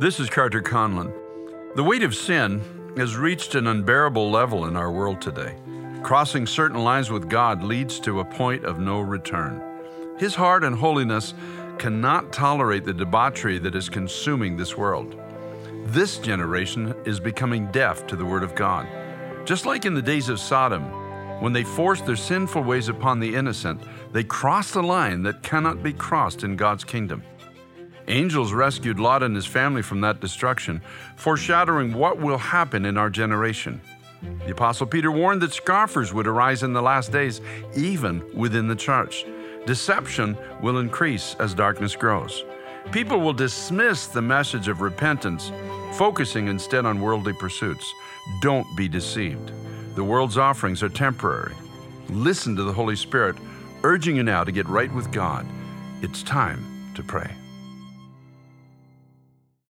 This is Carter Conlon. The weight of sin has reached an unbearable level in our world today. Crossing certain lines with God leads to a point of no return. His heart and holiness cannot tolerate the debauchery that is consuming this world. This generation is becoming deaf to the Word of God. Just like in the days of Sodom, when they forced their sinful ways upon the innocent, they crossed the line that cannot be crossed in God's kingdom. Angels rescued Lot and his family from that destruction, foreshadowing what will happen in our generation. The Apostle Peter warned that scoffers would arise in the last days, even within the church. Deception will increase as darkness grows. People will dismiss the message of repentance, focusing instead on worldly pursuits. Don't be deceived. The world's offerings are temporary. Listen to the Holy Spirit urging you now to get right with God. It's time to pray.